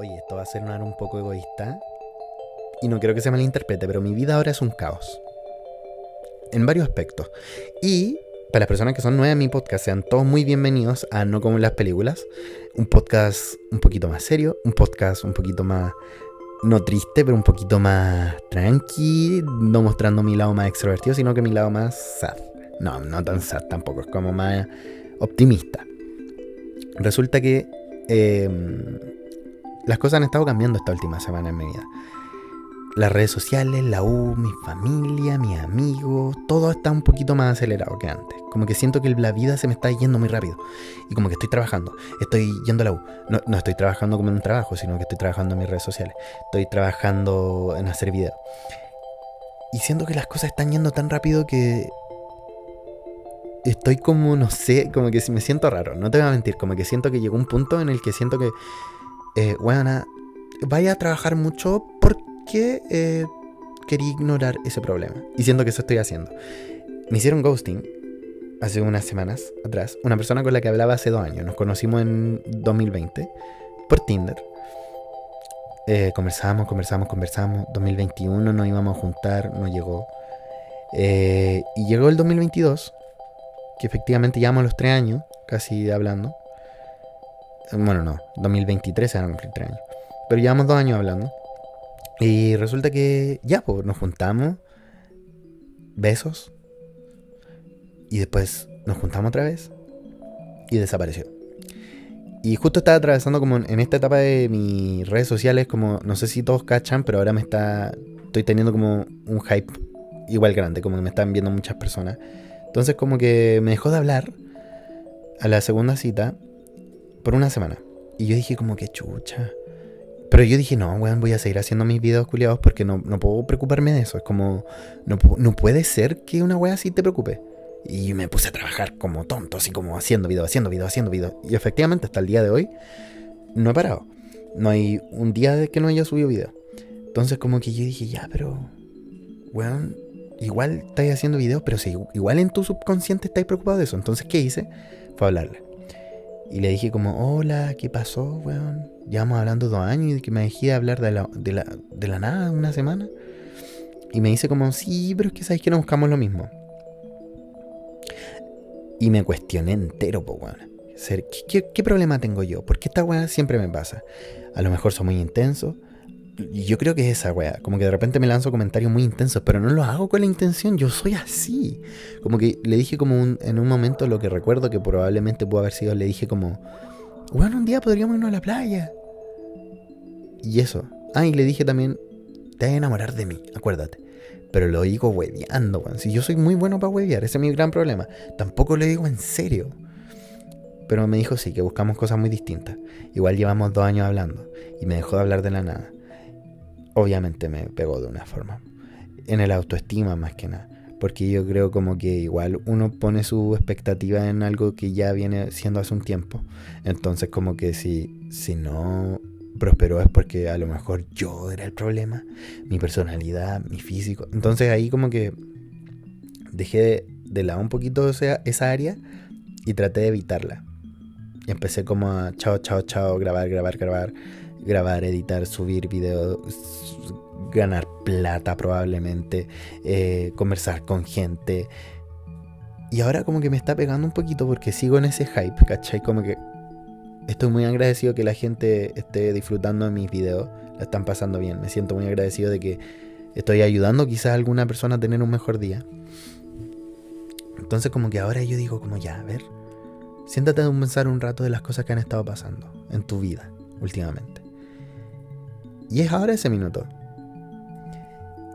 Oye, esto va a sonar un poco egoísta. Y no quiero que se malinterprete, pero mi vida ahora es un caos. En varios aspectos. Y para las personas que son nuevas en mi podcast, sean todos muy bienvenidos a No como en las películas. Un podcast un poquito más serio, un podcast un poquito más, no triste, pero un poquito más tranqui, no mostrando mi lado más extrovertido, sino que mi lado más sad. No, no tan sad tampoco, es como más optimista. Resulta que em, las cosas han estado cambiando esta última semana en mi vida las redes sociales, la U, mi familia, mis amigos, todo está un poquito más acelerado que antes. Como que siento que la vida se me está yendo muy rápido. Y como que estoy trabajando, estoy yendo a la U. No, estoy trabajando como en un trabajo, sino que estoy trabajando en mis redes sociales. Estoy trabajando en hacer video. Y siento que las cosas están yendo tan rápido que estoy como, no sé, como que me siento raro. No te voy a mentir, como que siento que llegó un punto en el que siento que, eh, vaya a trabajar mucho porque que eh, quería ignorar ese problema. Y siento que eso estoy haciendo. Me hicieron ghosting hace unas semanas atrás. Una persona con la que hablaba hace dos años. Nos conocimos en 2020 por Tinder. Eh, conversamos, conversamos, conversamos. 2021 nos íbamos a juntar, no llegó. Eh, y llegó el 2022, que efectivamente llevamos los tres años, casi hablando. Bueno, no, 2023 se van a cumplir tres años. Pero llevamos dos años hablando. Y resulta que ya, pues nos juntamos, besos, y después nos juntamos otra vez y desapareció. Y justo estaba atravesando como en esta etapa de mis redes sociales, como no sé si todos cachan, pero ahora me está, estoy teniendo como un hype igual grande, como que me están viendo muchas personas. Entonces como que me dejó de hablar a la segunda cita por una semana. Y yo dije como que chucha. Pero yo dije, no, weón, voy a seguir haciendo mis videos culiados porque no, puedo preocuparme de eso. Es como, no, no puede ser que una wea así te preocupe. Y me puse a trabajar como tonto, así como haciendo video, haciendo video, haciendo video. Y efectivamente, hasta el día de hoy, no he parado. No hay un día de que no haya subido video. Entonces, como que yo dije, ya, pero, weón, igual estáis haciendo videos, pero sí, igual en tu subconsciente estáis preocupado de eso. Entonces, ¿qué hice? Fue hablarle. Y le dije como, hola, ¿qué pasó, weón? Llevamos hablando dos años y que me dejé de hablar de la, de la, de la nada una semana. Y me dice como, sí, pero es que sabes que no buscamos lo mismo. Y me cuestioné entero, pues, weón. ¿Qué, ¿Qué, problema tengo yo? ¿Por qué esta weá siempre me pasa? A lo mejor soy muy intenso, yo creo que es esa wea. Como que de repente me lanzo comentarios muy intensos, pero no lo hago con la intención. Yo soy así. Como que le dije como en un momento lo que recuerdo que probablemente pudo haber sido, le dije como, bueno, un día podríamos irnos a la playa. Y eso. Ah, y le dije también, te vas a enamorar de mí, acuérdate. Pero lo digo hueveando, weón. Si yo soy muy bueno para huevear, ese es mi gran problema. Tampoco lo digo en serio. Pero me dijo sí, que buscamos cosas muy distintas. Igual llevamos dos años hablando. Y me dejó de hablar de la nada obviamente me pegó de una forma. En el autoestima más que nada. Porque yo creo como que igual uno pone su expectativa en algo que ya viene siendo hace un tiempo. Entonces como que si, si no prosperó es porque a lo mejor yo era el problema. Mi personalidad, mi físico. Entonces ahí como que dejé de, lado un poquito esa, esa área y traté de evitarla. Y empecé como a chao, chao, chao, grabar, grabar, grabar grabar, editar, subir videos, ganar plata probablemente, eh, conversar con gente. Y ahora como que me está pegando un poquito porque sigo en ese hype, ¿cachai? Como que estoy muy agradecido que la gente esté disfrutando de mis videos, la están pasando bien. Me siento muy agradecido de que estoy ayudando quizás a alguna persona a tener un mejor día. Entonces como que ahora yo digo como ya, a ver, siéntate a pensar un rato de las cosas que han estado pasando en tu vida últimamente. Y es ahora ese minuto.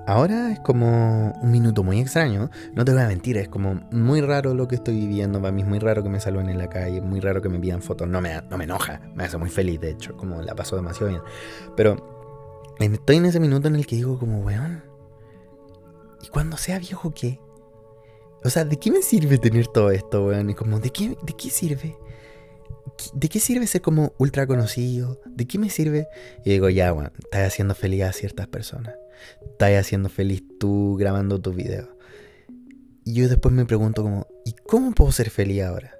Ahora es como un minuto muy extraño. No te voy a mentir, es como muy raro lo que estoy viviendo. Para mí es muy raro que me saluden en la calle, muy raro que me pidan fotos. No me, no me enoja, me hace muy feliz, de hecho, como la paso demasiado bien. Pero estoy en ese minuto en el que digo como, weón, ¿y cuando sea viejo qué? O sea, ¿de qué me sirve tener todo esto, weón? Y como, ¿de qué, de qué sirve? ¿De qué sirve ser como ultra conocido? ¿De qué me sirve? Y digo, ya, bueno, estás haciendo feliz a ciertas personas. Estás haciendo feliz tú grabando tus videos. Y yo después me pregunto como, ¿y cómo puedo ser feliz ahora?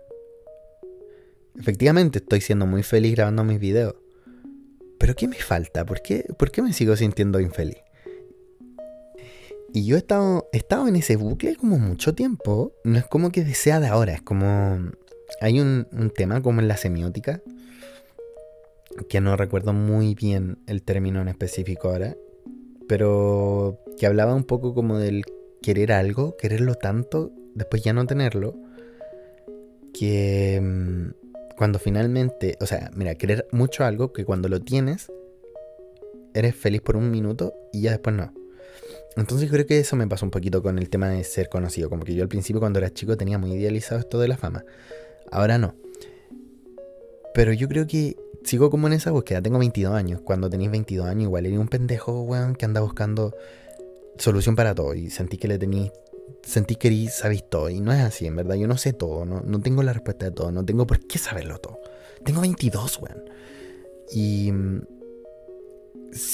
Efectivamente, estoy siendo muy feliz grabando mis videos. ¿pero qué me falta? ¿Por qué, ¿Por qué me sigo sintiendo infeliz? Y yo he estado, he estado en ese bucle como mucho tiempo. No es como que desea de ahora, es como... Hay un, un tema como en la semiótica, que no recuerdo muy bien el término en específico ahora, pero que hablaba un poco como del querer algo, quererlo tanto, después ya no tenerlo, que mm, cuando finalmente, o sea, mira, querer mucho algo que cuando lo tienes, eres feliz por un minuto y ya después no. Entonces creo que eso me pasó un poquito con el tema de ser conocido, como que yo al principio cuando era chico tenía muy idealizado esto de la fama, ahora no. Pero yo creo que sigo como en esa búsqueda. Tengo 22 años. Cuando tenéis 22 años, igual eres un pendejo, weón, que anda buscando solución para todo. Y sentí que le tenéis. Sentí que sabéis todo. Y no es así, en verdad. Yo no sé todo. No, no tengo la respuesta de todo. No tengo por qué saberlo todo. Tengo 22, weón. Y. Mm,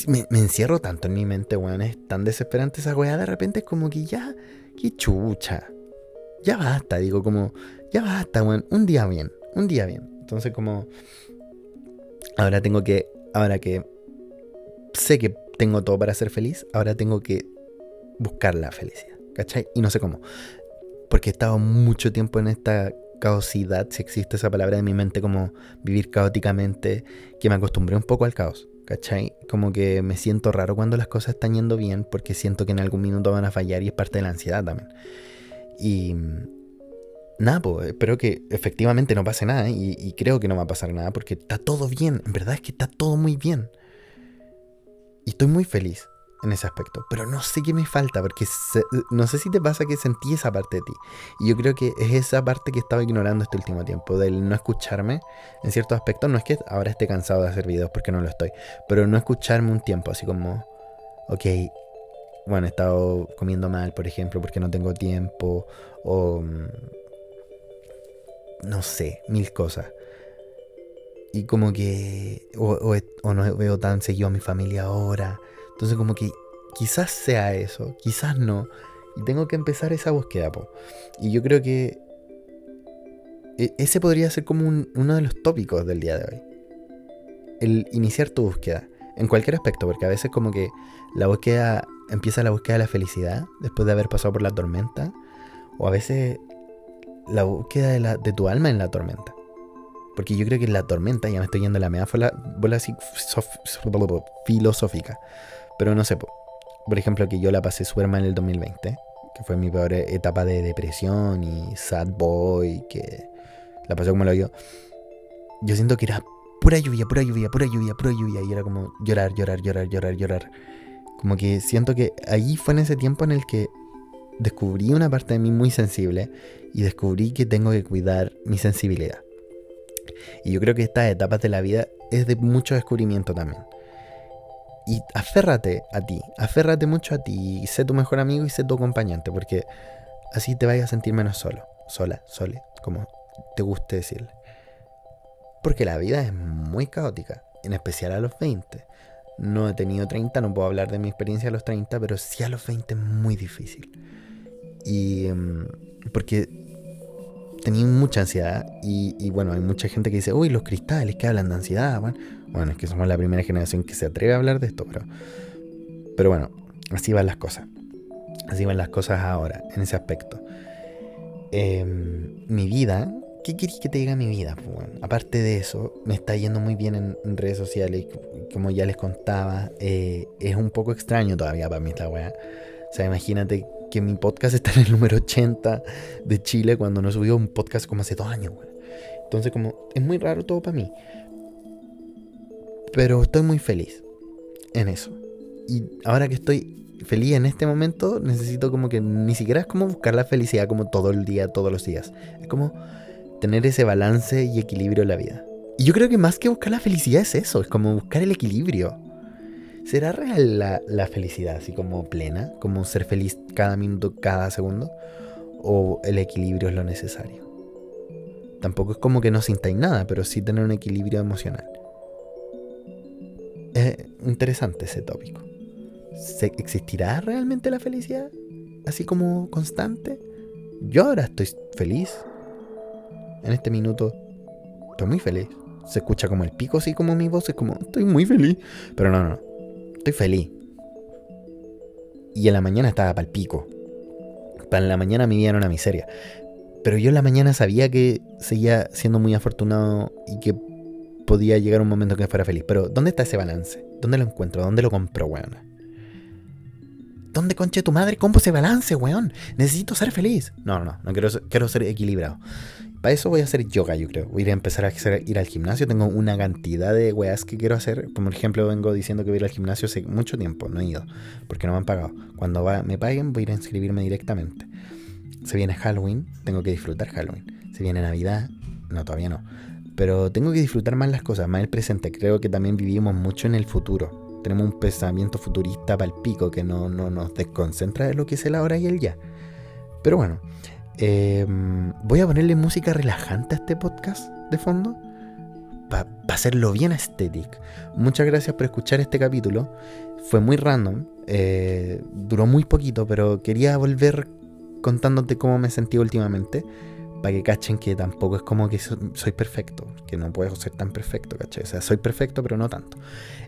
me, me, encierro tanto en mi mente, weón. Es tan desesperante esa weá. De repente es como que ya. Qué chucha. Ya basta, digo, como. Ya basta, weón. Un día bien. Un día bien. Entonces, como Ahora tengo que, ahora que sé que tengo todo para ser feliz, ahora tengo que buscar la felicidad, ¿cachai? Y no sé cómo. Porque he estado mucho tiempo en esta caosidad, si existe esa palabra en mi mente, como vivir caóticamente, que me acostumbré un poco al caos, ¿cachai? Como que me siento raro cuando las cosas están yendo bien, porque siento que en algún minuto van a fallar y es parte de la ansiedad también. Y nada, pues espero que efectivamente no pase nada y, creo que no va a pasar nada porque está todo bien, en verdad es que está todo muy bien. Y estoy muy feliz en ese aspecto, pero no sé qué me falta porque no sé si te pasa que sentí esa parte de ti. Y yo creo que es esa parte que estaba ignorando este último tiempo, del no escucharme en ciertos aspectos. No es que ahora esté cansado de hacer videos porque no lo estoy, pero no escucharme un tiempo así como, ok, bueno, he estado comiendo mal, por ejemplo, porque no tengo tiempo, o mm, no sé, mil cosas. Y como que, o, no veo tan seguido a mi familia ahora. Entonces como que quizás sea eso, quizás no. Y tengo que empezar esa búsqueda, po. Y yo creo que e, ese podría ser como uno de los tópicos del día de hoy. El iniciar tu búsqueda. En cualquier aspecto, porque a veces como que la búsqueda, empieza la búsqueda de la felicidad después de haber pasado por la tormenta. O a veces la búsqueda de, la, de tu alma en la tormenta. Porque yo creo que la tormenta, ya me estoy yendo a la metáfora así filosófica. Pero no sé, por ejemplo, que yo la pasé súper mal en el 2020, que fue mi peor etapa de depresión y sad boy, que la pasé como lo yo. Yo siento que era pura lluvia, pura lluvia, pura lluvia, pura lluvia. Y era como llorar, llorar, llorar, llorar, llorar. Como que siento que ahí fue en ese tiempo en el que descubrí una parte de mí muy sensible y descubrí que tengo que cuidar mi sensibilidad. Y yo creo que estas etapas de la vida es de mucho descubrimiento también. Y aférrate a ti, aférrate mucho a ti, sé tu mejor amigo y sé tu acompañante, porque así te vayas a sentir menos solo, sola, sole, como te guste decirle. Porque la vida es muy caótica, en especial a los 20. No he tenido 30, no puedo hablar de mi experiencia a los 30, pero sí a los 20 es muy difícil. Y em, porque tenía mucha ansiedad y, bueno, hay mucha gente que dice, uy, los cristales que hablan de ansiedad, bueno, bueno, es que somos la primera generación que se atreve a hablar de esto, pero, pero bueno, así van las cosas. Así van las cosas ahora, en ese aspecto. Em, mi vida, ¿qué querés que te diga mi vida? Pues bueno, aparte de eso, me está yendo muy bien en, redes sociales, como ya les contaba, eh, es un poco extraño todavía para mí esta weá. O sea, imagínate que mi podcast está en el número 80 de Chile cuando no subió un podcast como hace dos años, Entonces, como, es muy raro todo para mí. Pero estoy muy feliz en eso. Y ahora que estoy feliz en este momento, necesito como que ni siquiera es como buscar la felicidad como todo el día, todos los días. Es como tener ese balance y equilibrio en la vida. Y yo creo que más que buscar la felicidad es eso, es como buscar el equilibrio. ¿Será real la, felicidad así como plena? Como ser feliz cada minuto, cada segundo? ¿O el equilibrio es lo necesario? Tampoco es como que no sintáis nada, pero sí tener un equilibrio emocional. Es interesante ese tópico. ¿Existirá realmente la felicidad? Así como constante. Yo ahora estoy feliz. En este minuto estoy muy feliz. Se escucha como el pico, así como mi voz, es como, estoy muy feliz. Pero no, no, estoy feliz. Y en la mañana estaba para el pico. Para la mañana mi vida era una miseria. Pero yo en la mañana sabía que seguía siendo muy afortunado y que podía llegar un momento que fuera feliz. Pero ¿dónde está ese balance? ¿Dónde lo encuentro? ¿Dónde lo compro, weón? ¿Dónde conche tu madre compro ese balance, weón? Necesito ser feliz. No, no, no, no quiero, quiero ser equilibrado. Para eso voy a hacer yoga, yo creo. Voy a empezar a ir al gimnasio. Tengo una cantidad de weas que quiero hacer. Por ejemplo, vengo diciendo que voy a ir al gimnasio hace mucho tiempo. No he ido. Porque no me han pagado. Cuando me paguen, voy a ir a inscribirme directamente. Se viene Halloween. Tengo que disfrutar Halloween. Se viene Navidad. No, todavía no. Pero tengo que disfrutar más las cosas, más el presente. Creo que también vivimos mucho en el futuro. Tenemos un pensamiento futurista para el pico que no, no nos desconcentra de lo que es el ahora y el ya. Pero bueno, Em, voy a ponerle música relajante a este podcast de fondo. Para hacerlo bien estético. Muchas gracias por escuchar este capítulo. Fue muy random. Eh, duró muy poquito, pero quería volver contándote cómo me sentí últimamente. Para que cachen que tampoco es como que soy perfecto. Que no puedo ser tan perfecto, ¿cachai? O sea, soy perfecto, pero no tanto.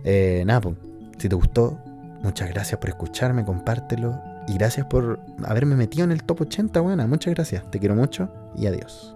Eh, nada, si te gustó, muchas gracias por escucharme, compártelo y gracias por haberme metido en el top 80, buena. Muchas gracias. Te quiero mucho y adiós.